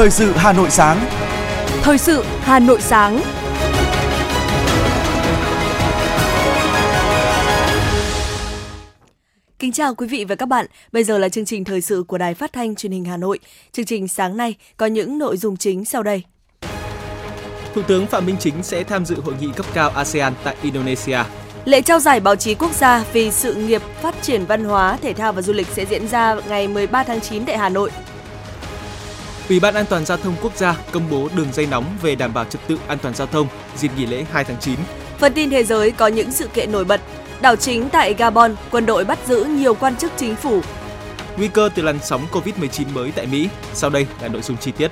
Thời sự Hà Nội sáng. Thời sự Hà Nội sáng. Kính chào quý vị và các bạn. Bây giờ là chương trình thời sự của Đài Phát thanh Truyền hình Hà Nội. Chương trình sáng nay có những nội dung chính sau đây. Thủ tướng Phạm Minh Chính sẽ tham dự hội nghị cấp cao ASEAN tại Indonesia. Lễ trao giải báo chí quốc gia vì sự nghiệp phát triển văn hóa, thể thao và du lịch sẽ diễn ra ngày 13 tháng 9 tại Hà Nội. Ủy ban An toàn giao thông quốc gia công bố đường dây nóng về đảm bảo trật tự an toàn giao thông dịp nghỉ lễ 2 tháng 9. Phần tin thế giới có những sự kiện nổi bật. Đảo chính tại Gabon, quân đội bắt giữ nhiều quan chức chính phủ. Nguy cơ từ làn sóng COVID-19 mới tại Mỹ. Sau đây là nội dung chi tiết.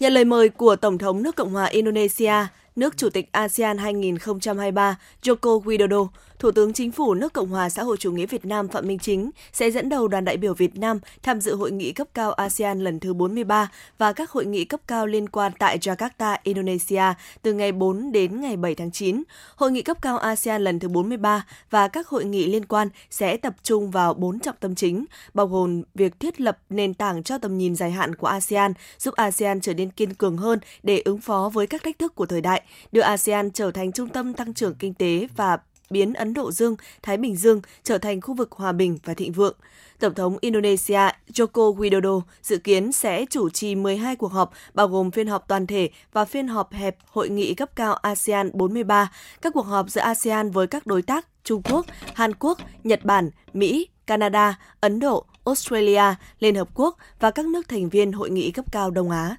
Nhận lời mời của Tổng thống nước Cộng hòa Indonesia, nước Chủ tịch ASEAN 2023 Joko Widodo, Thủ tướng Chính phủ nước Cộng hòa xã hội chủ nghĩa Việt Nam Phạm Minh Chính sẽ dẫn đầu đoàn đại biểu Việt Nam tham dự hội nghị cấp cao ASEAN lần thứ 43 và các hội nghị cấp cao liên quan tại Jakarta, Indonesia từ ngày 4 đến ngày 7 tháng 9. Hội nghị cấp cao ASEAN lần thứ 43 và các hội nghị liên quan sẽ tập trung vào bốn trọng tâm chính, bao gồm việc thiết lập nền tảng cho tầm nhìn dài hạn của ASEAN, giúp ASEAN trở nên kiên cường hơn để ứng phó với các thách thức của thời đại, đưa ASEAN trở thành trung tâm tăng trưởng kinh tế và biến Ấn Độ Dương, Thái Bình Dương trở thành khu vực hòa bình và thịnh vượng. Tổng thống Indonesia Joko Widodo dự kiến sẽ chủ trì 12 cuộc họp, bao gồm phiên họp toàn thể và phiên họp hẹp Hội nghị cấp cao ASEAN 43, các cuộc họp giữa ASEAN với các đối tác Trung Quốc, Hàn Quốc, Nhật Bản, Mỹ, Canada, Ấn Độ, Australia, Liên Hợp Quốc và các nước thành viên Hội nghị cấp cao Đông Á.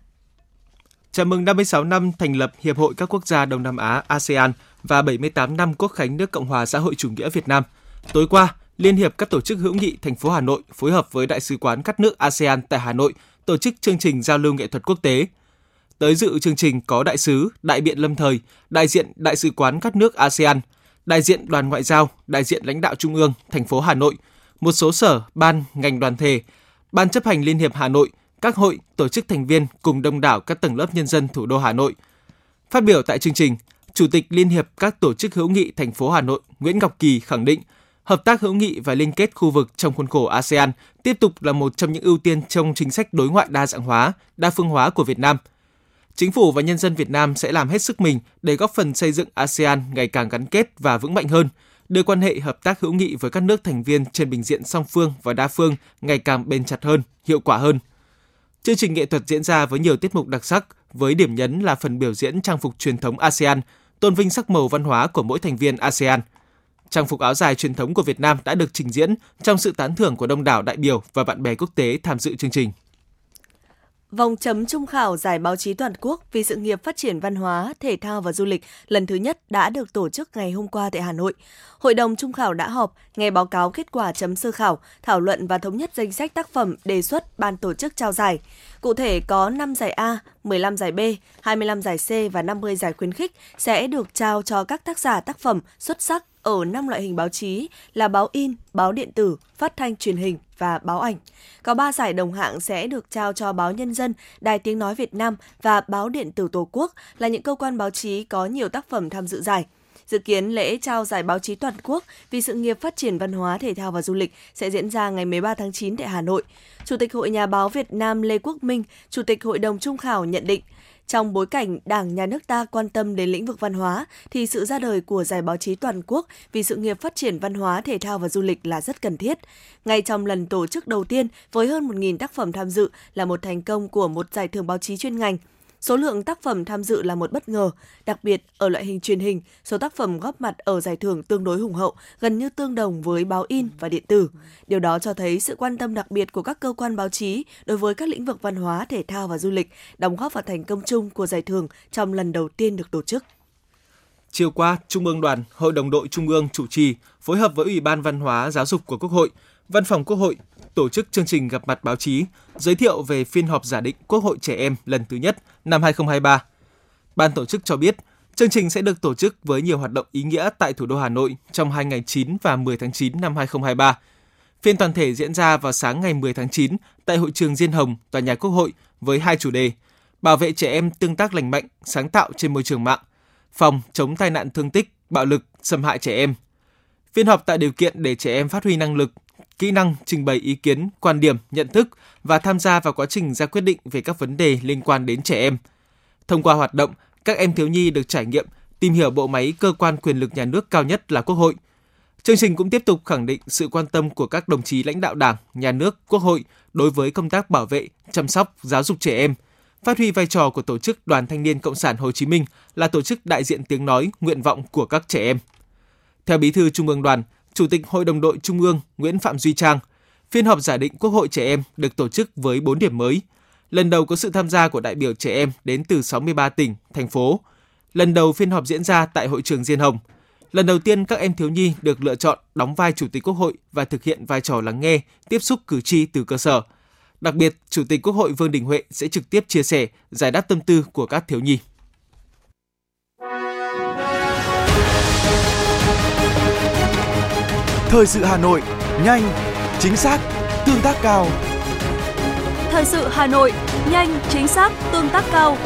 Chào mừng 56 năm thành lập Hiệp hội các quốc gia Đông Nam Á ASEAN – và 78 năm Quốc khánh nước Cộng hòa xã hội chủ nghĩa Việt Nam. Tối qua, Liên hiệp các tổ chức hữu nghị thành phố Hà Nội phối hợp với Đại sứ quán các nước ASEAN tại Hà Nội tổ chức chương trình giao lưu nghệ thuật quốc tế. Tới dự chương trình có đại sứ, đại biện lâm thời, đại diện đại sứ quán các nước ASEAN, đại diện đoàn ngoại giao, đại diện lãnh đạo trung ương, thành phố Hà Nội, một số sở, ban, ngành đoàn thể, ban chấp hành Liên hiệp Hà Nội, các hội, tổ chức thành viên cùng đông đảo các tầng lớp nhân dân thủ đô Hà Nội. Phát biểu tại chương trình, Chủ tịch Liên hiệp các tổ chức hữu nghị thành phố Hà Nội Nguyễn Ngọc Kỳ khẳng định, hợp tác hữu nghị và liên kết khu vực trong khuôn khổ ASEAN tiếp tục là một trong những ưu tiên trong chính sách đối ngoại đa dạng hóa, đa phương hóa của Việt Nam. Chính phủ và nhân dân Việt Nam sẽ làm hết sức mình để góp phần xây dựng ASEAN ngày càng gắn kết và vững mạnh hơn, đưa quan hệ hợp tác hữu nghị với các nước thành viên trên bình diện song phương và đa phương ngày càng bền chặt hơn, hiệu quả hơn. Chương trình nghệ thuật diễn ra với nhiều tiết mục đặc sắc, với điểm nhấn là phần biểu diễn trang phục truyền thống ASEAN tôn vinh sắc màu văn hóa của mỗi thành viên ASEAN. Trang phục áo dài truyền thống của Việt Nam đã được trình diễn trong sự tán thưởng của đông đảo đại biểu và bạn bè quốc tế tham dự chương trình. Vòng chấm trung khảo Giải báo chí toàn quốc vì sự nghiệp phát triển văn hóa, thể thao và du lịch lần thứ nhất đã được tổ chức ngày hôm qua tại Hà Nội. Hội đồng trung khảo đã họp, nghe báo cáo kết quả chấm sơ khảo, thảo luận và thống nhất danh sách tác phẩm đề xuất ban tổ chức trao giải. Cụ thể có 5 giải A, 15 giải B, 25 giải C và 50 giải khuyến khích sẽ được trao cho các tác giả tác phẩm xuất sắc ở 5 loại hình báo chí là báo in, báo điện tử, phát thanh truyền hình và báo ảnh. Có 3 giải đồng hạng sẽ được trao cho báo Nhân dân, Đài Tiếng Nói Việt Nam và báo điện tử Tổ quốc là những cơ quan báo chí có nhiều tác phẩm tham dự giải. Dự kiến lễ trao giải báo chí toàn quốc vì sự nghiệp phát triển văn hóa, thể thao và du lịch sẽ diễn ra ngày 13 tháng 9 tại Hà Nội. Chủ tịch Hội Nhà báo Việt Nam Lê Quốc Minh, Chủ tịch Hội đồng Trung khảo nhận định, trong bối cảnh Đảng, Nhà nước ta quan tâm đến lĩnh vực văn hóa, thì sự ra đời của Giải báo chí toàn quốc vì sự nghiệp phát triển văn hóa, thể thao và du lịch là rất cần thiết. Ngay trong lần tổ chức đầu tiên với hơn 1.000 tác phẩm tham dự là một thành công của một giải thưởng báo chí chuyên ngành – Số lượng tác phẩm tham dự là một bất ngờ, đặc biệt ở loại hình truyền hình, số tác phẩm góp mặt ở giải thưởng tương đối hùng hậu, gần như tương đồng với báo in và điện tử. Điều đó cho thấy sự quan tâm đặc biệt của các cơ quan báo chí đối với các lĩnh vực văn hóa, thể thao và du lịch, đóng góp vào thành công chung của giải thưởng trong lần đầu tiên được tổ chức. Chiều qua, Trung ương Đoàn, Hội đồng đội Trung ương chủ trì phối hợp với Ủy ban Văn hóa Giáo dục của Quốc hội, Văn phòng Quốc hội tổ chức chương trình gặp mặt báo chí giới thiệu về phiên họp giả định Quốc hội trẻ em lần thứ nhất năm 2023. Ban tổ chức cho biết, chương trình sẽ được tổ chức với nhiều hoạt động ý nghĩa tại thủ đô Hà Nội trong hai ngày 9 và 10 tháng 9 năm 2023. Phiên toàn thể diễn ra vào sáng ngày 10 tháng 9 tại hội trường Diên Hồng, tòa nhà Quốc hội với hai chủ đề: Bảo vệ trẻ em tương tác lành mạnh, sáng tạo trên môi trường mạng, phòng chống tai nạn thương tích, bạo lực, xâm hại trẻ em. Phiên họp tạo điều kiện để trẻ em phát huy năng lực, kỹ năng trình bày ý kiến, quan điểm, nhận thức và tham gia vào quá trình ra quyết định về các vấn đề liên quan đến trẻ em. Thông qua hoạt động, các em thiếu nhi được trải nghiệm tìm hiểu bộ máy cơ quan quyền lực nhà nước cao nhất là Quốc hội. Chương trình cũng tiếp tục khẳng định sự quan tâm của các đồng chí lãnh đạo Đảng, Nhà nước, Quốc hội đối với công tác bảo vệ, chăm sóc, giáo dục trẻ em, phát huy vai trò của tổ chức Đoàn Thanh niên Cộng sản Hồ Chí Minh là tổ chức đại diện tiếng nói, nguyện vọng của các trẻ em. Theo Bí thư Trung ương Đoàn, Chủ tịch Hội đồng đội Trung ương Nguyễn Phạm Duy Trang, phiên họp giả định Quốc hội trẻ em được tổ chức với 4 điểm mới. Lần đầu có sự tham gia của đại biểu trẻ em đến từ 63 tỉnh, thành phố. Lần đầu phiên họp diễn ra tại hội trường Diên Hồng. Lần đầu tiên các em thiếu nhi được lựa chọn đóng vai Chủ tịch Quốc hội và thực hiện vai trò lắng nghe, tiếp xúc cử tri từ cơ sở. Đặc biệt, Chủ tịch Quốc hội Vương Đình Huệ sẽ trực tiếp chia sẻ, giải đáp tâm tư của các thiếu nhi. Thời sự Hà Nội, nhanh, chính xác, tương tác cao. Thời sự Hà Nội, nhanh, chính xác, tương tác cao.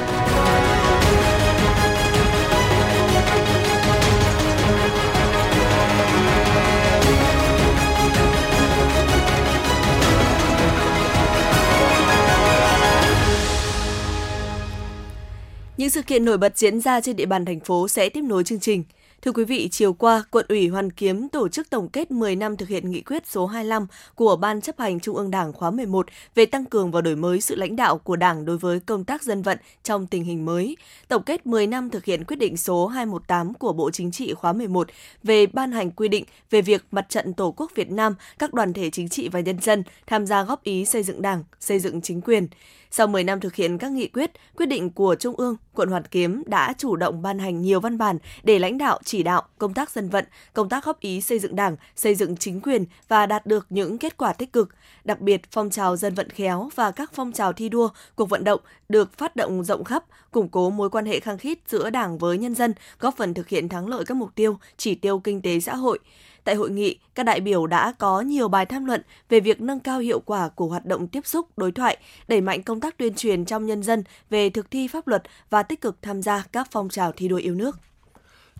Những sự kiện nổi bật diễn ra trên địa bàn thành phố sẽ tiếp nối chương trình. Thưa quý vị, chiều qua, quận ủy Hoàn Kiếm tổ chức tổng kết 10 năm thực hiện nghị quyết số 25 của Ban chấp hành Trung ương Đảng khóa 11 về tăng cường và đổi mới sự lãnh đạo của Đảng đối với công tác dân vận trong tình hình mới. Tổng kết 10 năm thực hiện quyết định số 218 của Bộ Chính trị khóa 11 về ban hành quy định về việc Mặt trận Tổ quốc Việt Nam, các đoàn thể chính trị và nhân dân tham gia góp ý xây dựng Đảng, xây dựng chính quyền. Sau 10 năm thực hiện các nghị quyết, quyết định của Trung ương, quận Hoàn Kiếm đã chủ động ban hành nhiều văn bản để lãnh đạo chỉ đạo công tác dân vận, công tác góp ý xây dựng Đảng, xây dựng chính quyền và đạt được những kết quả tích cực. Đặc biệt, phong trào dân vận khéo và các phong trào thi đua, cuộc vận động được phát động rộng khắp, củng cố mối quan hệ khăng khít giữa Đảng với nhân dân, góp phần thực hiện thắng lợi các mục tiêu, chỉ tiêu kinh tế xã hội. Tại hội nghị, các đại biểu đã có nhiều bài tham luận về việc nâng cao hiệu quả của hoạt động tiếp xúc, đối thoại, đẩy mạnh công tác tuyên truyền trong nhân dân về thực thi pháp luật và tích cực tham gia các phong trào thi đua yêu nước.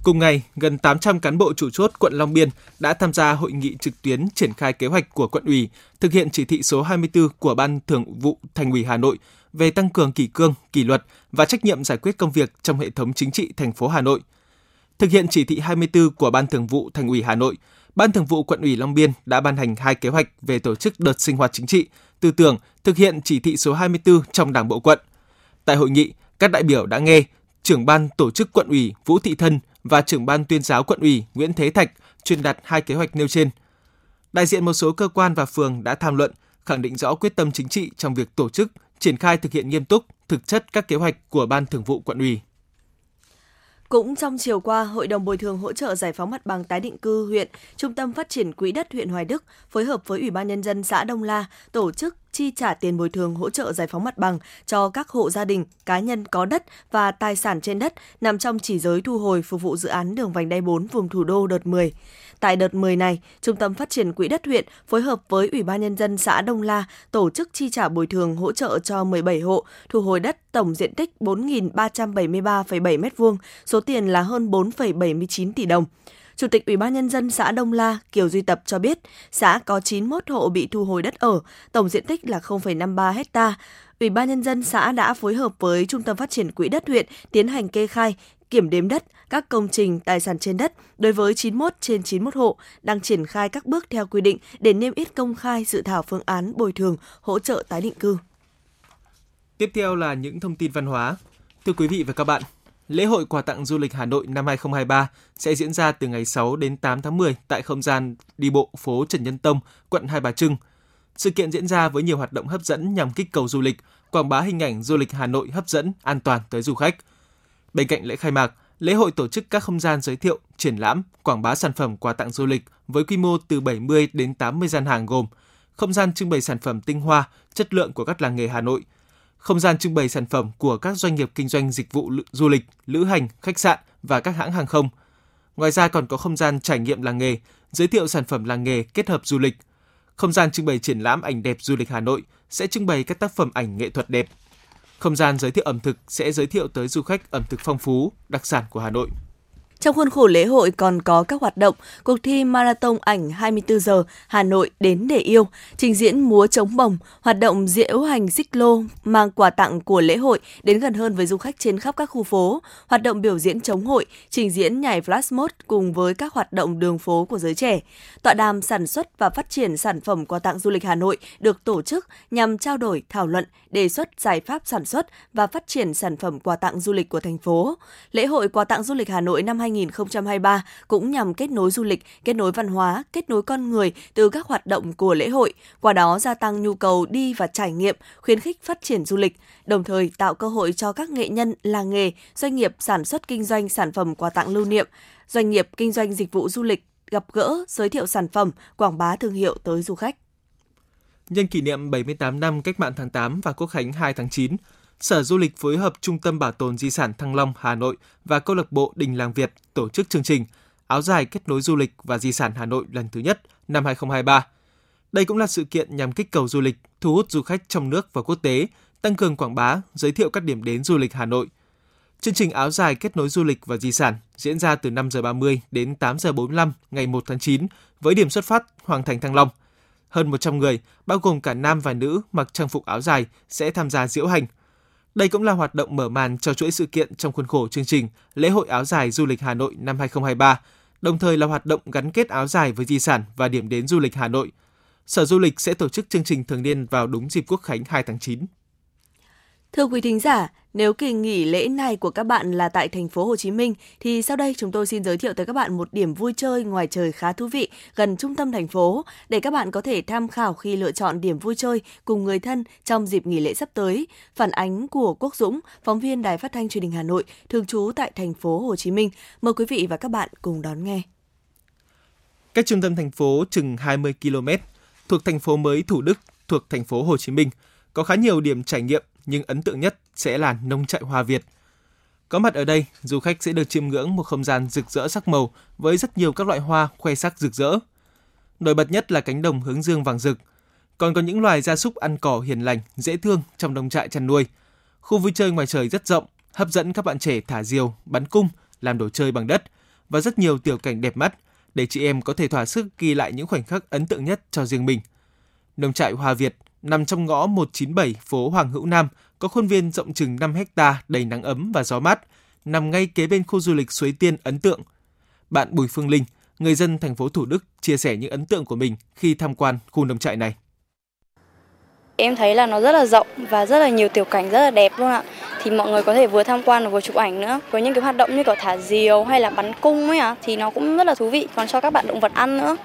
Cùng ngày, gần 800 cán bộ chủ chốt quận Long Biên đã tham gia hội nghị trực tuyến triển khai kế hoạch của quận ủy thực hiện chỉ thị số 24 của Ban Thường vụ Thành ủy Hà Nội về tăng cường kỷ cương, kỷ luật và trách nhiệm giải quyết công việc trong hệ thống chính trị thành phố Hà Nội. Thực hiện chỉ thị 24 của Ban Thường vụ Thành ủy Hà Nội, Ban Thường vụ Quận ủy Long Biên đã ban hành hai kế hoạch về tổ chức đợt sinh hoạt chính trị, tư tưởng thực hiện chỉ thị số 24 trong Đảng bộ quận. Tại hội nghị, các đại biểu đã nghe trưởng ban tổ chức quận ủy Vũ Thị Thân và trưởng ban tuyên giáo quận ủy Nguyễn Thế Thạch truyền đạt hai kế hoạch nêu trên. Đại diện một số cơ quan và phường đã tham luận, khẳng định rõ quyết tâm chính trị trong việc tổ chức, triển khai thực hiện nghiêm túc, thực chất các kế hoạch của Ban Thường vụ quận ủy. Cũng trong chiều qua, Hội đồng bồi thường hỗ trợ giải phóng mặt bằng tái định cư huyện, Trung tâm Phát triển Quỹ đất huyện Hoài Đức phối hợp với Ủy ban Nhân dân xã Đông La tổ chức chi trả tiền bồi thường hỗ trợ giải phóng mặt bằng cho các hộ gia đình, cá nhân có đất và tài sản trên đất nằm trong chỉ giới thu hồi phục vụ dự án đường vành đai 4 vùng thủ đô đợt 10. Tại đợt 10 này, Trung tâm Phát triển Quỹ đất huyện phối hợp với Ủy ban Nhân dân xã Đông La tổ chức chi trả bồi thường hỗ trợ cho 17 hộ, thu hồi đất tổng diện tích 4.373,7 m2, số tiền là hơn 4,79 tỷ đồng. Chủ tịch Ủy ban Nhân dân xã Đông La Kiều Duy Tập cho biết, xã có 91 hộ bị thu hồi đất ở, tổng diện tích là 0,53 hecta. Ủy ban Nhân dân xã đã phối hợp với Trung tâm Phát triển Quỹ đất huyện tiến hành kê khai, kiểm đếm đất, các công trình, tài sản trên đất đối với 91 trên 91 hộ đang triển khai các bước theo quy định để niêm yết công khai dự thảo phương án bồi thường hỗ trợ tái định cư. Tiếp theo là những thông tin văn hóa. Thưa quý vị và các bạn, Lễ hội quà tặng du lịch Hà Nội năm 2023 sẽ diễn ra từ ngày 6 đến 8 tháng 10 tại không gian đi bộ phố Trần Nhân Tông, quận Hai Bà Trưng. Sự kiện diễn ra với nhiều hoạt động hấp dẫn nhằm kích cầu du lịch, quảng bá hình ảnh du lịch Hà Nội hấp dẫn, an toàn tới du khách. Bên cạnh lễ khai mạc, lễ hội tổ chức các không gian giới thiệu, triển lãm, quảng bá sản phẩm quà tặng du lịch với quy mô từ 70 đến 80 gian hàng gồm không gian trưng bày sản phẩm tinh hoa, chất lượng của các làng nghề Hà Nội, không gian trưng bày sản phẩm của các doanh nghiệp kinh doanh dịch vụ du lịch, lữ hành, khách sạn và các hãng hàng không. Ngoài ra còn có không gian trải nghiệm làng nghề, giới thiệu sản phẩm làng nghề kết hợp du lịch. Không gian trưng bày triển lãm ảnh đẹp du lịch Hà Nội sẽ trưng bày các tác phẩm ảnh nghệ thuật đẹp. Không gian giới thiệu ẩm thực sẽ giới thiệu tới du khách ẩm thực phong phú, đặc sản của Hà Nội. Trong khuôn khổ lễ hội còn có các hoạt động, cuộc thi Marathon ảnh 24 giờ Hà Nội đến để yêu, trình diễn múa chống bồng, hoạt động diễu hành xích lô mang quà tặng của lễ hội đến gần hơn với du khách trên khắp các khu phố, hoạt động biểu diễn chống hội, trình diễn nhảy flash mob cùng với các hoạt động đường phố của giới trẻ. Tọa đàm sản xuất và phát triển sản phẩm quà tặng du lịch Hà Nội được tổ chức nhằm trao đổi, thảo luận, đề xuất giải pháp sản xuất và phát triển sản phẩm quà tặng du lịch của thành phố. Lễ hội quà tặng du lịch Hà Nội năm 2023 cũng nhằm kết nối du lịch, kết nối văn hóa, kết nối con người từ các hoạt động của lễ hội, qua đó gia tăng nhu cầu đi và trải nghiệm, khuyến khích phát triển du lịch, đồng thời tạo cơ hội cho các nghệ nhân, làng nghề, doanh nghiệp sản xuất kinh doanh sản phẩm quà tặng lưu niệm, doanh nghiệp kinh doanh dịch vụ du lịch gặp gỡ, giới thiệu sản phẩm, quảng bá thương hiệu tới du khách. Nhân kỷ niệm 78 năm Cách mạng tháng 8 và Quốc khánh 2 tháng 9, Sở Du lịch phối hợp Trung tâm Bảo tồn Di sản Thăng Long Hà Nội và câu lạc bộ Đình Làng Việt tổ chức chương trình Áo dài kết nối du lịch và di sản Hà Nội lần thứ nhất năm 2023. Đây cũng là sự kiện nhằm kích cầu du lịch, thu hút du khách trong nước và quốc tế, tăng cường quảng bá, giới thiệu các điểm đến du lịch Hà Nội. Chương trình áo dài kết nối du lịch và di sản diễn ra từ 5 giờ 30 đến 8 giờ 45 ngày 1 tháng 9 với điểm xuất phát Hoàng Thành Thăng Long. Hơn 100 người, bao gồm cả nam và nữ mặc trang phục áo dài sẽ tham gia diễu hành – đây cũng là hoạt động mở màn cho chuỗi sự kiện trong khuôn khổ chương trình Lễ hội áo dài du lịch Hà Nội năm 2023, đồng thời là hoạt động gắn kết áo dài với di sản và điểm đến du lịch Hà Nội. Sở Du lịch sẽ tổ chức chương trình thường niên vào đúng dịp Quốc khánh 2 tháng 9. Thưa quý thính giả, nếu kỳ nghỉ lễ này của các bạn là tại thành phố Hồ Chí Minh thì sau đây chúng tôi xin giới thiệu tới các bạn một điểm vui chơi ngoài trời khá thú vị gần trung tâm thành phố để các bạn có thể tham khảo khi lựa chọn điểm vui chơi cùng người thân trong dịp nghỉ lễ sắp tới. Phản ánh của Quốc Dũng, phóng viên Đài Phát thanh Truyền hình Hà Nội, thường trú tại thành phố Hồ Chí Minh. Mời quý vị và các bạn cùng đón nghe. Cách trung tâm thành phố chừng 20 km, thuộc thành phố mới Thủ Đức, thuộc thành phố Hồ Chí Minh, có khá nhiều điểm trải nghiệm nhưng ấn tượng nhất sẽ là nông trại hoa Việt. Có mặt ở đây, du khách sẽ được chiêm ngưỡng một không gian rực rỡ sắc màu với rất nhiều các loại hoa khoe sắc rực rỡ. Nổi bật nhất là cánh đồng hướng dương vàng rực. Còn có những loài gia súc ăn cỏ hiền lành, dễ thương trong nông trại chăn nuôi. Khu vui chơi ngoài trời rất rộng, hấp dẫn các bạn trẻ thả diều, bắn cung, làm đồ chơi bằng đất và rất nhiều tiểu cảnh đẹp mắt để chị em có thể thỏa sức ghi lại những khoảnh khắc ấn tượng nhất cho riêng mình. Nông trại Hoa Việt nằm trong ngõ 197 phố Hoàng Hữu Nam, có khuôn viên rộng chừng 5 hecta đầy nắng ấm và gió mát, nằm ngay kế bên khu du lịch Suối Tiên ấn tượng. Bạn Bùi Phương Linh, người dân thành phố Thủ Đức chia sẻ những ấn tượng của mình khi tham quan khu nông trại này. Em thấy là nó rất là rộng và rất là nhiều tiểu cảnh rất là đẹp luôn ạ. Thì mọi người có thể vừa tham quan vừa chụp ảnh nữa. Với những cái hoạt động như kiểu thả diều hay là bắn cung ấy ạ thì nó cũng rất là thú vị, còn cho các bạn động vật ăn nữa.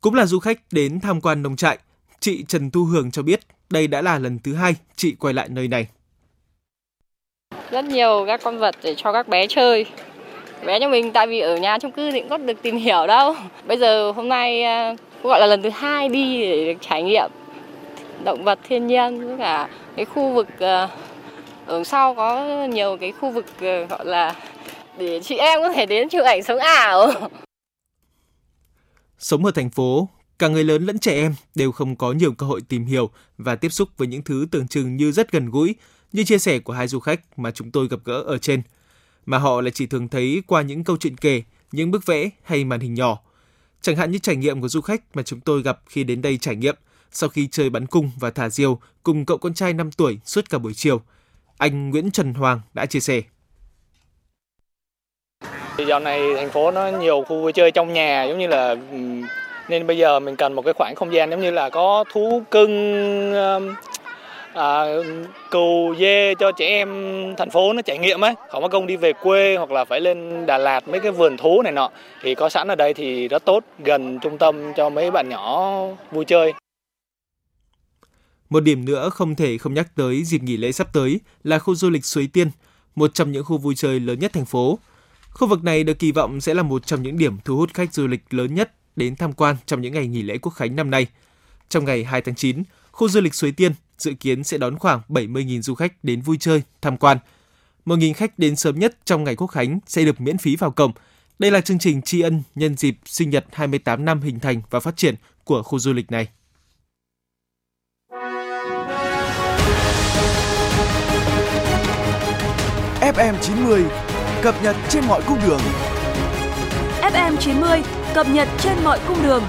Cũng là du khách đến tham quan nông trại, Chị Trần Thu Hường cho biết đây đã là lần thứ hai chị quay lại nơi này. Rất nhiều các con vật để cho các bé chơi. Bé cho mình tại vì ở nhà chung cư thì cũng có được tìm hiểu đâu. Bây giờ hôm nay à, cũng gọi là lần thứ hai đi để được trải nghiệm động vật thiên nhiên với cả cái khu vực à, ở sau có nhiều cái khu vực à, gọi là để chị em có thể đến chụp ảnh sống ảo. Sống ở thành phố, Cả người lớn lẫn trẻ em đều không có nhiều cơ hội tìm hiểu và tiếp xúc với những thứ tưởng chừng như rất gần gũi, như chia sẻ của hai du khách mà chúng tôi gặp gỡ ở trên, mà họ lại chỉ thường thấy qua những câu chuyện kể, những bức vẽ hay màn hình nhỏ. Chẳng hạn như trải nghiệm của du khách mà chúng tôi gặp khi đến đây trải nghiệm sau khi chơi bắn cung và thả diều cùng cậu con trai 5 tuổi suốt cả buổi chiều. Anh Nguyễn Trần Hoàng đã chia sẻ. Dạo này thành phố nó nhiều khu vui chơi trong nhà giống như là nên bây giờ mình cần một cái khoảng không gian giống như là có thú cưng um, à, cừu dê cho trẻ em thành phố nó trải nghiệm ấy. Không có công đi về quê hoặc là phải lên Đà Lạt mấy cái vườn thú này nọ. Thì có sẵn ở đây thì rất tốt gần trung tâm cho mấy bạn nhỏ vui chơi. Một điểm nữa không thể không nhắc tới dịp nghỉ lễ sắp tới là khu du lịch Suối Tiên, một trong những khu vui chơi lớn nhất thành phố. Khu vực này được kỳ vọng sẽ là một trong những điểm thu hút khách du lịch lớn nhất đến tham quan trong những ngày nghỉ lễ Quốc khánh năm nay. Trong ngày 2 tháng 9, khu du lịch Suối Tiên dự kiến sẽ đón khoảng 70.000 du khách đến vui chơi, tham quan. 1.000 khách đến sớm nhất trong ngày Quốc khánh sẽ được miễn phí vào cổng. Đây là chương trình tri ân nhân dịp sinh nhật 28 năm hình thành và phát triển của khu du lịch này. FM 90 cập nhật trên mọi cung đường. FM 90 cập nhật trên mọi cung đường.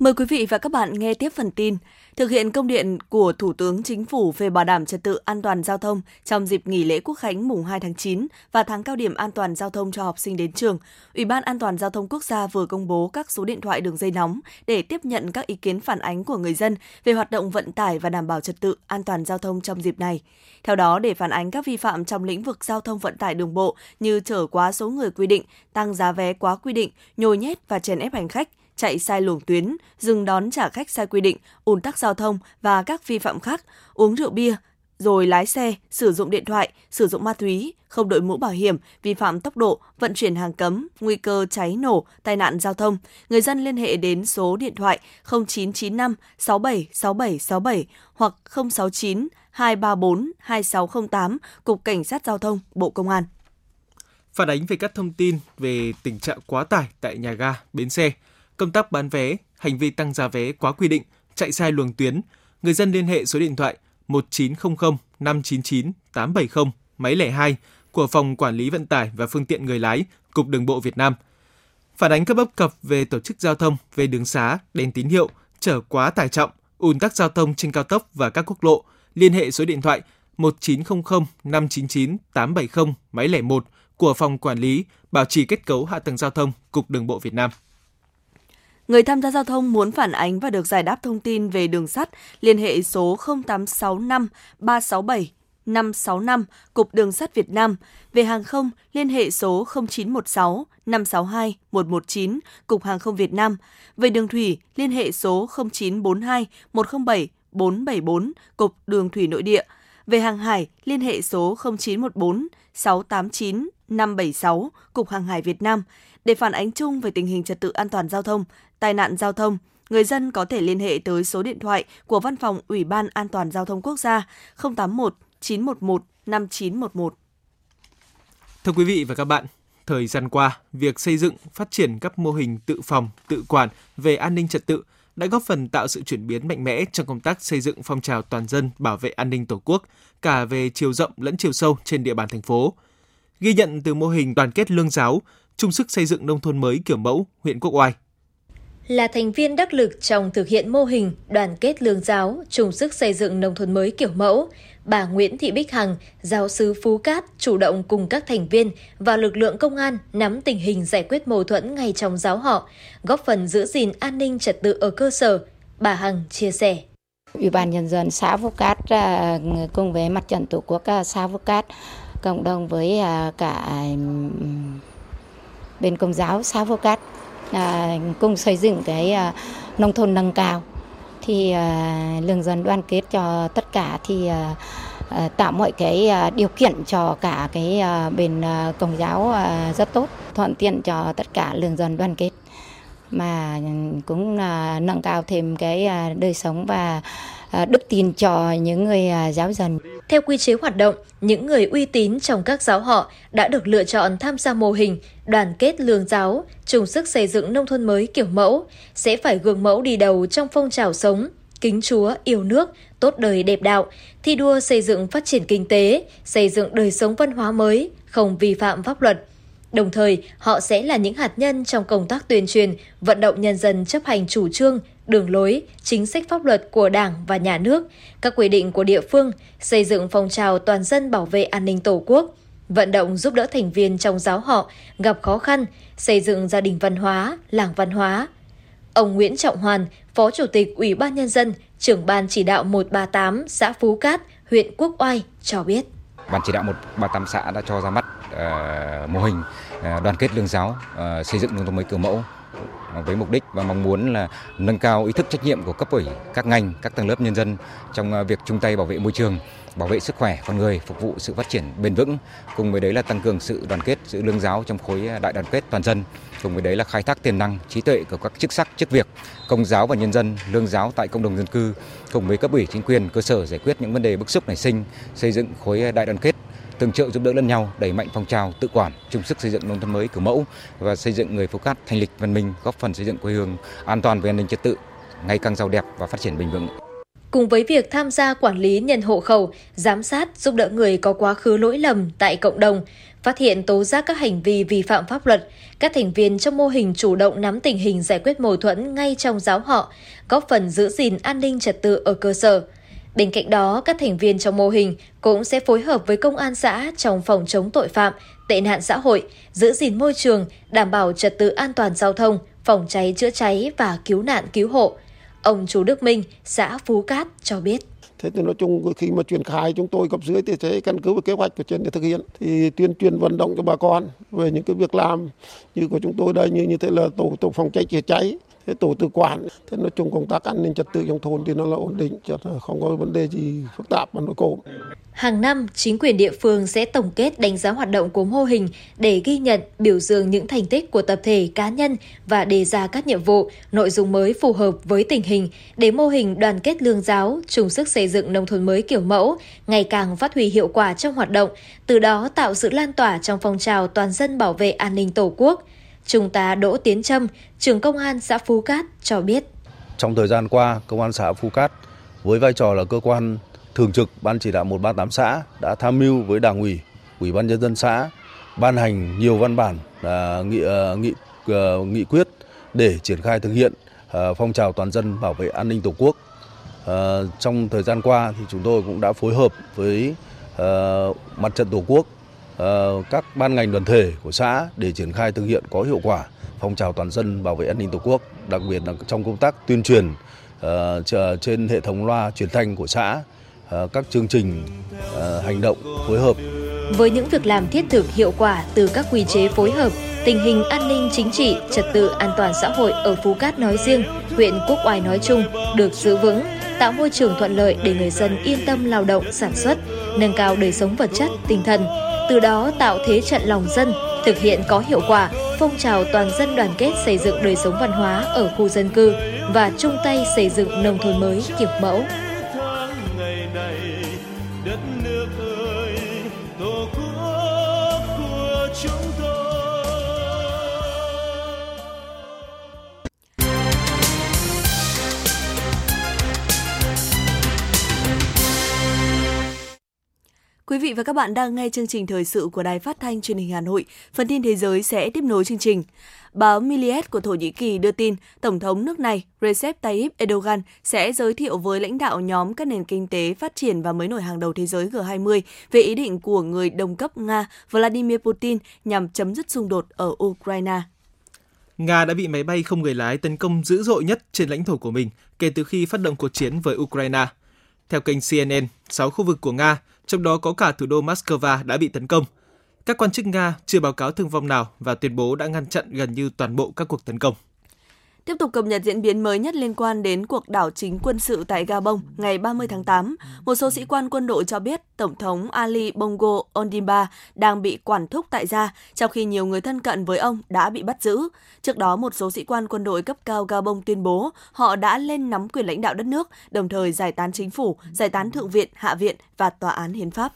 Mời quý vị và các bạn nghe tiếp phần tin. Thực hiện công điện của Thủ tướng Chính phủ về bảo đảm trật tự an toàn giao thông trong dịp nghỉ lễ Quốc khánh mùng 2 tháng 9 và tháng cao điểm an toàn giao thông cho học sinh đến trường, Ủy ban An toàn giao thông quốc gia vừa công bố các số điện thoại đường dây nóng để tiếp nhận các ý kiến phản ánh của người dân về hoạt động vận tải và đảm bảo trật tự an toàn giao thông trong dịp này. Theo đó, để phản ánh các vi phạm trong lĩnh vực giao thông vận tải đường bộ như chở quá số người quy định, tăng giá vé quá quy định, nhồi nhét và chèn ép hành khách, chạy sai luồng tuyến, dừng đón trả khách sai quy định, ùn tắc giao thông và các vi phạm khác, uống rượu bia, rồi lái xe, sử dụng điện thoại, sử dụng ma túy, không đội mũ bảo hiểm, vi phạm tốc độ, vận chuyển hàng cấm, nguy cơ cháy nổ, tai nạn giao thông, người dân liên hệ đến số điện thoại 0995 67 67 67 hoặc 069 234 2608 Cục Cảnh sát Giao thông, Bộ Công an. Phản ánh về các thông tin về tình trạng quá tải tại nhà ga, bến xe, công tác bán vé, hành vi tăng giá vé quá quy định, chạy sai luồng tuyến, người dân liên hệ số điện thoại 1900 599 870 máy lẻ 2 của Phòng Quản lý Vận tải và Phương tiện Người lái, Cục Đường bộ Việt Nam. Phản ánh các bất cập về tổ chức giao thông, về đường xá, đèn tín hiệu, chở quá tải trọng, ùn tắc giao thông trên cao tốc và các quốc lộ, liên hệ số điện thoại 1900 599 870 máy lẻ 1 của Phòng Quản lý Bảo trì kết cấu hạ tầng giao thông, Cục Đường bộ Việt Nam. Người tham gia giao thông muốn phản ánh và được giải đáp thông tin về đường sắt, liên hệ số 0865 367 565 Cục Đường sắt Việt Nam. Về hàng không, liên hệ số 0916 562 119 Cục Hàng không Việt Nam. Về đường thủy, liên hệ số 0942 107 474 Cục Đường thủy nội địa. Về hàng hải, liên hệ số 0914 689 576 Cục Hàng hải Việt Nam. Để phản ánh chung về tình hình trật tự an toàn giao thông, tai nạn giao thông, người dân có thể liên hệ tới số điện thoại của Văn phòng Ủy ban An toàn giao thông quốc gia 081 911 5911. Thưa quý vị và các bạn, thời gian qua, việc xây dựng, phát triển các mô hình tự phòng, tự quản về an ninh trật tự đã góp phần tạo sự chuyển biến mạnh mẽ trong công tác xây dựng phong trào toàn dân bảo vệ an ninh Tổ quốc, cả về chiều rộng lẫn chiều sâu trên địa bàn thành phố. Ghi nhận từ mô hình đoàn kết lương giáo, chung sức xây dựng nông thôn mới kiểu mẫu, huyện Quốc Oai. Là thành viên đắc lực trong thực hiện mô hình đoàn kết lương giáo, chung sức xây dựng nông thôn mới kiểu mẫu, bà Nguyễn Thị Bích Hằng, giáo sứ Phú Cát, chủ động cùng các thành viên và lực lượng công an nắm tình hình giải quyết mâu thuẫn ngay trong giáo họ, góp phần giữ gìn an ninh trật tự ở cơ sở. Bà Hằng chia sẻ. Ủy ban Nhân dân xã Phú Cát à, cùng với mặt trận Tổ quốc à, xã Phú Cát cộng đồng với à, cả bên công giáo xã Vô Cát à, cùng xây dựng cái à, nông thôn nâng cao. Thì à, lương dân đoàn kết cho tất cả thì à, à tạo mọi cái điều kiện cho cả cái bên công giáo rất tốt thuận tiện cho tất cả lương dân đoàn kết. Mà cũng nâng cao thêm cái đời sống và À, đức tin cho những người à, giáo dân. Theo quy chế hoạt động, những người uy tín trong các giáo họ đã được lựa chọn tham gia mô hình đoàn kết lương giáo, chung sức xây dựng nông thôn mới kiểu mẫu, sẽ phải gương mẫu đi đầu trong phong trào sống, kính Chúa, yêu nước, tốt đời đẹp đạo, thi đua xây dựng phát triển kinh tế, xây dựng đời sống văn hóa mới, không vi phạm pháp luật. Đồng thời, họ sẽ là những hạt nhân trong công tác tuyên truyền, vận động nhân dân chấp hành chủ trương, đường lối, chính sách pháp luật của Đảng và Nhà nước, các quy định của địa phương, xây dựng phong trào toàn dân bảo vệ an ninh Tổ quốc, vận động giúp đỡ thành viên trong giáo họ gặp khó khăn, xây dựng gia đình văn hóa, làng văn hóa. Ông Nguyễn Trọng Hoàn, Phó Chủ tịch Ủy ban Nhân dân, trưởng ban chỉ đạo 138 xã Phú Cát, huyện Quốc Oai cho biết. Ban chỉ đạo 138 xã đã cho ra mắt À, mô hình à, đoàn kết lương giáo à, xây dựng nông thôn mới kiểu mẫu với mục đích và mong muốn là nâng cao ý thức trách nhiệm của cấp ủy, các ngành, các tầng lớp nhân dân trong việc chung tay bảo vệ môi trường, bảo vệ sức khỏe con người, phục vụ sự phát triển bền vững. Cùng với đấy là tăng cường sự đoàn kết giữa lương giáo trong khối đại đoàn kết toàn dân. Cùng với đấy là khai thác tiềm năng, trí tuệ của các chức sắc, chức việc, công giáo và nhân dân, lương giáo tại cộng đồng dân cư, cùng với cấp ủy chính quyền cơ sở giải quyết những vấn đề bức xúc nảy sinh, xây dựng khối đại đoàn kết tương trợ giúp đỡ lẫn nhau, đẩy mạnh phong trào tự quản, chung sức xây dựng nông thôn mới kiểu mẫu và xây dựng người Phú Cát thanh lịch văn minh, góp phần xây dựng quê hương an toàn về an ninh trật tự, ngày càng giàu đẹp và phát triển bền vững. Cùng với việc tham gia quản lý nhân hộ khẩu, giám sát, giúp đỡ người có quá khứ lỗi lầm tại cộng đồng, phát hiện tố giác các hành vi vi phạm pháp luật, các thành viên trong mô hình chủ động nắm tình hình giải quyết mâu thuẫn ngay trong giáo họ, góp phần giữ gìn an ninh trật tự ở cơ sở. Bên cạnh đó, các thành viên trong mô hình cũng sẽ phối hợp với công an xã trong phòng chống tội phạm, tệ nạn xã hội, giữ gìn môi trường, đảm bảo trật tự an toàn giao thông, phòng cháy chữa cháy và cứu nạn cứu hộ. Ông Chú Đức Minh, xã Phú Cát cho biết. Thế thì nói chung khi mà triển khai chúng tôi cấp dưới thì sẽ căn cứ vào kế hoạch của trên để thực hiện thì tuyên truyền vận động cho bà con về những cái việc làm như của chúng tôi đây như như thế là tổ tổ phòng cháy chữa cháy thế tổ tự quản thế nói chung công tác an ninh trật tự trong thôn thì nó là ổn định cho không có vấn đề gì phức tạp mà nó cộm Hàng năm, chính quyền địa phương sẽ tổng kết đánh giá hoạt động của mô hình để ghi nhận, biểu dương những thành tích của tập thể cá nhân và đề ra các nhiệm vụ, nội dung mới phù hợp với tình hình để mô hình đoàn kết lương giáo, chung sức xây dựng nông thôn mới kiểu mẫu, ngày càng phát huy hiệu quả trong hoạt động, từ đó tạo sự lan tỏa trong phong trào toàn dân bảo vệ an ninh Tổ quốc. Trung tá Đỗ Tiến Trâm, trưởng công an xã Phú Cát cho biết. Trong thời gian qua, công an xã Phú Cát với vai trò là cơ quan thường trực ban chỉ đạo 138 xã đã tham mưu với đảng ủy, ủy ban nhân dân xã ban hành nhiều văn bản à, nghị à, nghị à, nghị quyết để triển khai thực hiện à, phong trào toàn dân bảo vệ an ninh tổ quốc. À, trong thời gian qua thì chúng tôi cũng đã phối hợp với à, mặt trận tổ quốc, Ờ, các ban ngành đoàn thể của xã để triển khai thực hiện có hiệu quả phong trào toàn dân bảo vệ an ninh tổ quốc, đặc biệt là trong công tác tuyên truyền ờ, trên hệ thống loa truyền thanh của xã ờ, các chương trình hành động phối hợp. Với những việc làm thiết thực hiệu quả từ các quy chế phối hợp, tình hình an ninh chính trị, trật tự an toàn xã hội ở Phú Cát nói riêng, huyện Quốc Oai nói chung được giữ vững, tạo môi trường thuận lợi để người dân yên tâm lao động, sản xuất, nâng cao đời sống vật chất, tinh thần, từ đó tạo thế trận lòng dân, thực hiện có hiệu quả phong trào toàn dân đoàn kết xây dựng đời sống văn hóa ở khu dân cư và chung tay xây dựng nông thôn mới kiểu mẫu. Vị và các bạn đang nghe chương trình thời sự của Đài Phát thanh Truyền hình Hà Nội. Phần tin thế giới sẽ tiếp nối chương trình. Báo Milliet của Thổ Nhĩ Kỳ đưa tin Tổng thống nước này Recep Tayyip Erdogan sẽ giới thiệu với lãnh đạo nhóm các nền kinh tế phát triển và mới nổi hàng đầu thế giới G20 về ý định của người đồng cấp Nga Vladimir Putin nhằm chấm dứt xung đột ở Ukraine. Nga đã bị máy bay không người lái tấn công dữ dội nhất trên lãnh thổ của mình kể từ khi phát động cuộc chiến với Ukraine. Theo kênh CNN, 6 khu vực của Nga trong đó có cả thủ đô Moscow đã bị tấn công. Các quan chức Nga chưa báo cáo thương vong nào và tuyên bố đã ngăn chặn gần như toàn bộ các cuộc tấn công. Tiếp tục cập nhật diễn biến mới nhất liên quan đến cuộc đảo chính quân sự tại Gabon ngày 30 tháng 8, một số sĩ quan quân đội cho biết Tổng thống Ali Bongo Ondimba đang bị quản thúc tại gia, trong khi nhiều người thân cận với ông đã bị bắt giữ. Trước đó, một số sĩ quan quân đội cấp cao Gabon tuyên bố họ đã lên nắm quyền lãnh đạo đất nước, đồng thời giải tán chính phủ, giải tán thượng viện, hạ viện và tòa án hiến pháp.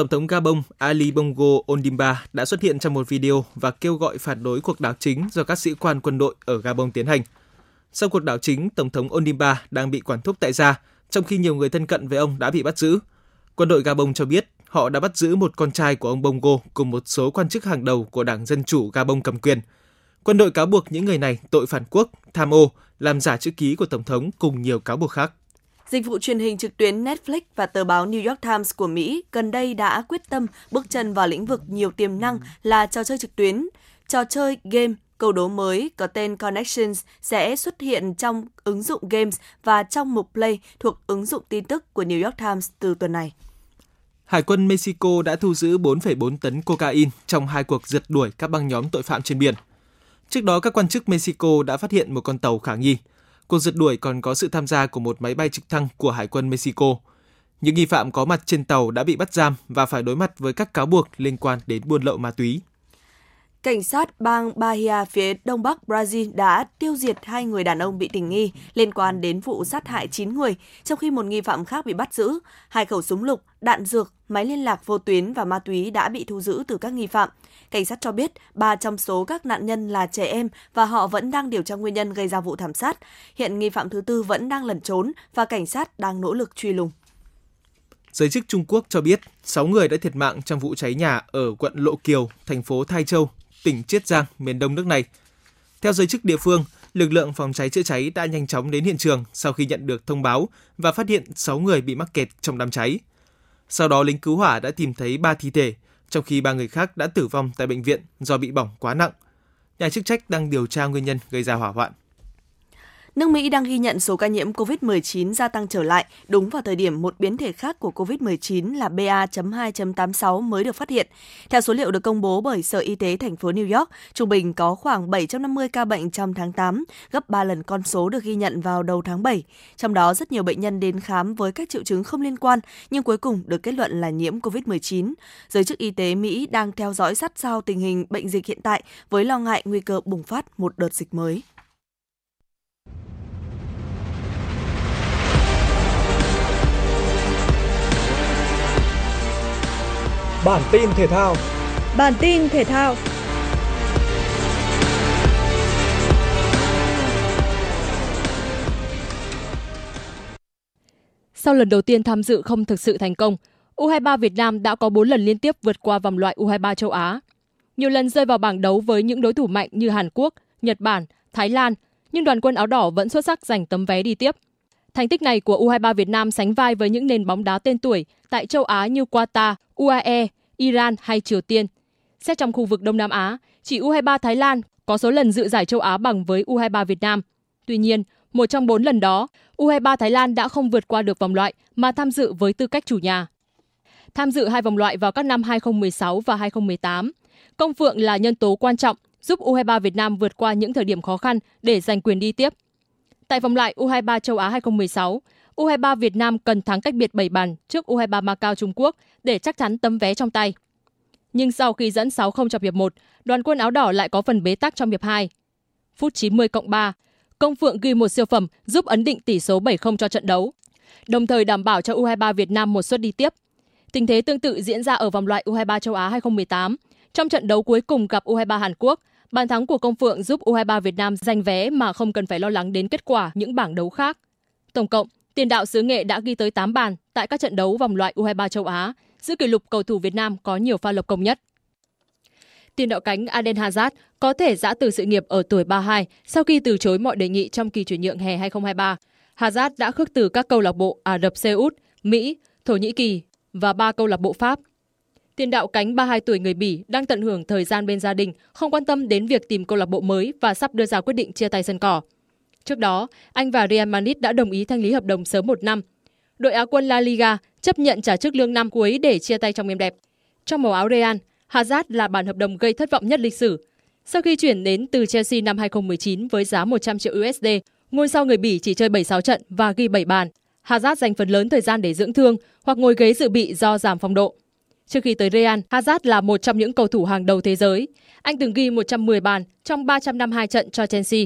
Tổng thống Gabon Ali Bongo Ondimba đã xuất hiện trong một video và kêu gọi phản đối cuộc đảo chính do các sĩ quan quân đội ở Gabon tiến hành. Sau cuộc đảo chính, Tổng thống Ondimba đang bị quản thúc tại gia, trong khi nhiều người thân cận với ông đã bị bắt giữ. Quân đội Gabon cho biết họ đã bắt giữ một con trai của ông Bongo cùng một số quan chức hàng đầu của Đảng Dân Chủ Gabon cầm quyền. Quân đội cáo buộc những người này tội phản quốc, tham ô, làm giả chữ ký của Tổng thống cùng nhiều cáo buộc khác. Dịch vụ truyền hình trực tuyến Netflix và tờ báo New York Times của Mỹ gần đây đã quyết tâm bước chân vào lĩnh vực nhiều tiềm năng là trò chơi trực tuyến. Trò chơi game câu đố mới có tên Connections sẽ xuất hiện trong ứng dụng Games và trong mục Play thuộc ứng dụng tin tức của New York Times từ tuần này. Hải quân Mexico đã thu giữ 4,4 tấn cocaine trong hai cuộc rượt đuổi các băng nhóm tội phạm trên biển. Trước đó, các quan chức Mexico đã phát hiện một con tàu khả nghi. Cuộc rượt đuổi còn có sự tham gia của một máy bay trực thăng của Hải quân Mexico. Những nghi phạm có mặt trên tàu đã bị bắt giam và phải đối mặt với các cáo buộc liên quan đến buôn lậu ma túy. Cảnh sát bang Bahia phía đông bắc Brazil đã tiêu diệt hai người đàn ông bị tình nghi liên quan đến vụ sát hại 9 người, trong khi một nghi phạm khác bị bắt giữ. Hai khẩu súng lục, đạn dược, máy liên lạc vô tuyến và ma túy đã bị thu giữ từ các nghi phạm. Cảnh sát cho biết ba trong số các nạn nhân là trẻ em và họ vẫn đang điều tra nguyên nhân gây ra vụ thảm sát. Hiện nghi phạm thứ tư vẫn đang lẩn trốn và cảnh sát đang nỗ lực truy lùng. Giới chức Trung Quốc cho biết 6 người đã thiệt mạng trong vụ cháy nhà ở quận Lộ Kiều, thành phố Thai Châu, tỉnh Chiết Giang, miền đông nước này. Theo giới chức địa phương, lực lượng phòng cháy chữa cháy đã nhanh chóng đến hiện trường sau khi nhận được thông báo và phát hiện 6 người bị mắc kẹt trong đám cháy. Sau đó lính cứu hỏa đã tìm thấy 3 thi thể, trong khi ba người khác đã tử vong tại bệnh viện do bị bỏng quá nặng. Nhà chức trách đang điều tra nguyên nhân gây ra hỏa hoạn. Nước Mỹ đang ghi nhận số ca nhiễm COVID-19 gia tăng trở lại đúng vào thời điểm một biến thể khác của COVID-19 là BA.2.86 mới được phát hiện. Theo số liệu được công bố bởi Sở Y tế thành phố New York, trung bình có khoảng 750 ca bệnh trong tháng 8, gấp 3 lần con số được ghi nhận vào đầu tháng 7. Trong đó rất nhiều bệnh nhân đến khám với các triệu chứng không liên quan nhưng cuối cùng được kết luận là nhiễm COVID-19. Giới chức y tế Mỹ đang theo dõi sát sao tình hình bệnh dịch hiện tại với lo ngại nguy cơ bùng phát một đợt dịch mới. Bản tin thể thao. Bản tin thể thao. Sau lần đầu tiên tham dự không thực sự thành công, U23 Việt Nam đã có 4 lần liên tiếp vượt qua vòng loại U23 châu Á. Nhiều lần rơi vào bảng đấu với những đối thủ mạnh như Hàn Quốc, Nhật Bản, Thái Lan, nhưng đoàn quân áo đỏ vẫn xuất sắc giành tấm vé đi tiếp. Thành tích này của U23 Việt Nam sánh vai với những nền bóng đá tên tuổi tại châu Á như Qatar, UAE, Iran hay Triều Tiên. Xét trong khu vực Đông Nam Á, chỉ U23 Thái Lan có số lần dự giải châu Á bằng với U23 Việt Nam. Tuy nhiên, một trong bốn lần đó, U23 Thái Lan đã không vượt qua được vòng loại mà tham dự với tư cách chủ nhà. Tham dự hai vòng loại vào các năm 2016 và 2018, Công Phượng là nhân tố quan trọng giúp U23 Việt Nam vượt qua những thời điểm khó khăn để giành quyền đi tiếp. Tại vòng loại U23 châu Á 2016, U23 Việt Nam cần thắng cách biệt 7 bàn trước U23 Macau Trung Quốc để chắc chắn tấm vé trong tay. Nhưng sau khi dẫn 6-0 trong hiệp 1, đoàn quân áo đỏ lại có phần bế tắc trong hiệp 2. Phút 90 cộng 3, Công Phượng ghi một siêu phẩm giúp ấn định tỷ số 7-0 cho trận đấu, đồng thời đảm bảo cho U23 Việt Nam một suất đi tiếp. Tình thế tương tự diễn ra ở vòng loại U23 châu Á 2018. Trong trận đấu cuối cùng gặp U23 Hàn Quốc, bàn thắng của Công Phượng giúp U23 Việt Nam giành vé mà không cần phải lo lắng đến kết quả những bảng đấu khác. Tổng cộng, tiền đạo xứ Nghệ đã ghi tới 8 bàn tại các trận đấu vòng loại U23 châu Á, giữ kỷ lục cầu thủ Việt Nam có nhiều pha lập công nhất. Tiền đạo cánh Aden Hazard có thể giã từ sự nghiệp ở tuổi 32 sau khi từ chối mọi đề nghị trong kỳ chuyển nhượng hè 2023. Hazard đã khước từ các câu lạc bộ Ả Rập Xê Út, Mỹ, Thổ Nhĩ Kỳ và ba câu lạc bộ Pháp. Tiền đạo cánh 32 tuổi người Bỉ đang tận hưởng thời gian bên gia đình, không quan tâm đến việc tìm câu lạc bộ mới và sắp đưa ra quyết định chia tay sân cỏ. Trước đó, anh và Real Madrid đã đồng ý thanh lý hợp đồng sớm một năm. Đội Á quân La Liga chấp nhận trả trước lương năm cuối để chia tay trong êm đẹp. Trong màu áo Real, Hazard là bản hợp đồng gây thất vọng nhất lịch sử. Sau khi chuyển đến từ Chelsea năm 2019 với giá 100 triệu USD, ngôi sao người Bỉ chỉ chơi 76 trận và ghi 7 bàn. Hazard dành phần lớn thời gian để dưỡng thương hoặc ngồi ghế dự bị do giảm phong độ. Trước khi tới Real, Hazard là một trong những cầu thủ hàng đầu thế giới. Anh từng ghi 110 bàn trong 352 trận cho Chelsea.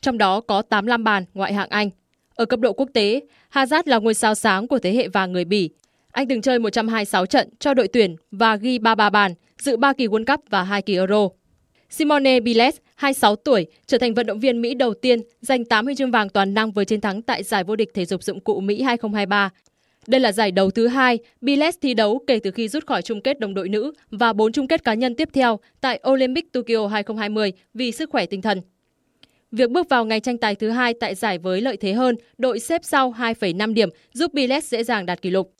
Trong đó có 85 bàn ngoại hạng Anh. Ở cấp độ quốc tế, Hazard là ngôi sao sáng của thế hệ vàng người Bỉ. Anh từng chơi 126 trận cho đội tuyển và ghi 33 bàn, dự 3 kỳ World Cup và 2 kỳ Euro. Simone Biles, 26 tuổi, trở thành vận động viên Mỹ đầu tiên giành 8 huy chương vàng toàn năng với chiến thắng tại giải vô địch thể dục dụng cụ Mỹ 2023. Đây là giải đấu thứ hai Biles thi đấu kể từ khi rút khỏi chung kết đồng đội nữ và 4 chung kết cá nhân tiếp theo tại Olympic Tokyo 2020 vì sức khỏe tinh thần. Việc bước vào ngày tranh tài thứ hai tại giải với lợi thế hơn, đội xếp sau 2,5 điểm giúp Biles dễ dàng đạt kỷ lục.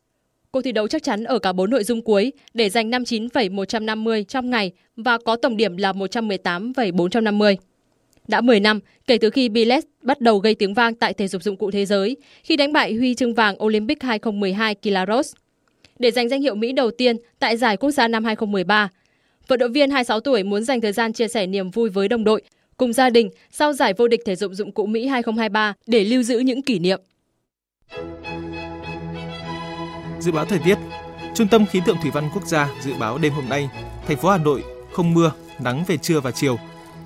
Cuộc thi đấu chắc chắn ở cả 4 nội dung cuối để giành 59,150 trong ngày và có tổng điểm là 118,450. Đã 10 năm kể từ khi Biles bắt đầu gây tiếng vang tại thể dục dụng cụ thế giới khi đánh bại huy chương vàng Olympic 2012 Kilaros. Để giành danh hiệu Mỹ đầu tiên tại giải quốc gia năm 2013, vận động viên 26 tuổi muốn dành thời gian chia sẻ niềm vui với đồng đội cùng gia đình sau giải vô địch thể dục dụng cụ Mỹ 2023 để lưu giữ những kỷ niệm. Dự báo thời tiết Trung tâm Khí tượng Thủy văn Quốc gia dự báo đêm hôm nay, thành phố Hà Nội không mưa, nắng về trưa và chiều.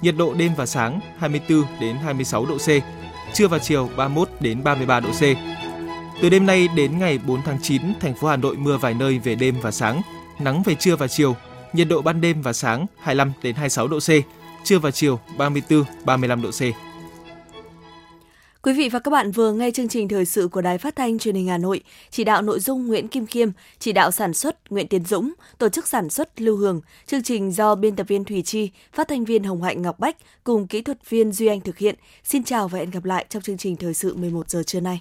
Nhiệt độ đêm và sáng 24 đến 26 độ C, trưa và chiều 31 đến 33 độ C. Từ đêm nay đến ngày 4 tháng 9, thành phố Hà Nội mưa vài nơi về đêm và sáng, nắng về trưa và chiều, nhiệt độ ban đêm và sáng 25 đến 26 độ C, trưa và chiều 34 35 độ C. Quý vị và các bạn vừa nghe chương trình thời sự của Đài Phát thanh Truyền hình Hà Nội, chỉ đạo nội dung Nguyễn Kim Khiêm, chỉ đạo sản xuất Nguyễn Tiến Dũng, tổ chức sản xuất Lưu Hường, chương trình do biên tập viên Thủy Chi, phát thanh viên Hồng Hạnh Ngọc Bách cùng kỹ thuật viên Duy Anh thực hiện. Xin chào và hẹn gặp lại trong chương trình thời sự 11 giờ trưa nay.